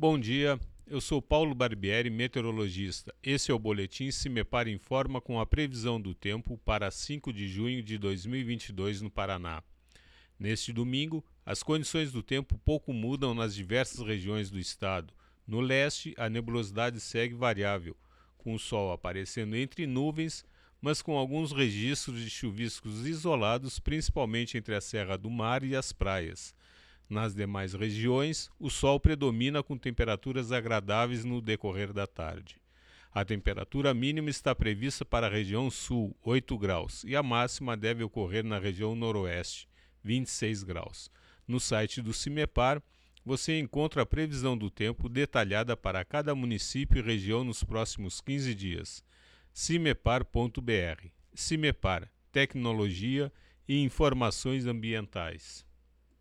Bom dia, eu sou Paulo Barbieri, meteorologista. Esse é o boletim Se Me Para Informa com a previsão do tempo para 5 de junho de 2022 no Paraná. Neste domingo, as condições do tempo pouco mudam nas diversas regiões do estado. No leste, a nebulosidade segue variável, com o sol aparecendo entre nuvens, mas com alguns registros de chuviscos isolados, principalmente entre a Serra do Mar e as praias. Nas demais regiões, o sol predomina com temperaturas agradáveis no decorrer da tarde. A temperatura mínima está prevista para a região sul, 8 graus, e a máxima deve ocorrer na região noroeste, 26 graus. No site do CIMEPAR, você encontra a previsão do tempo detalhada para cada município e região nos próximos 15 dias. cimepar.br. CIMEPAR Tecnologia e Informações Ambientais.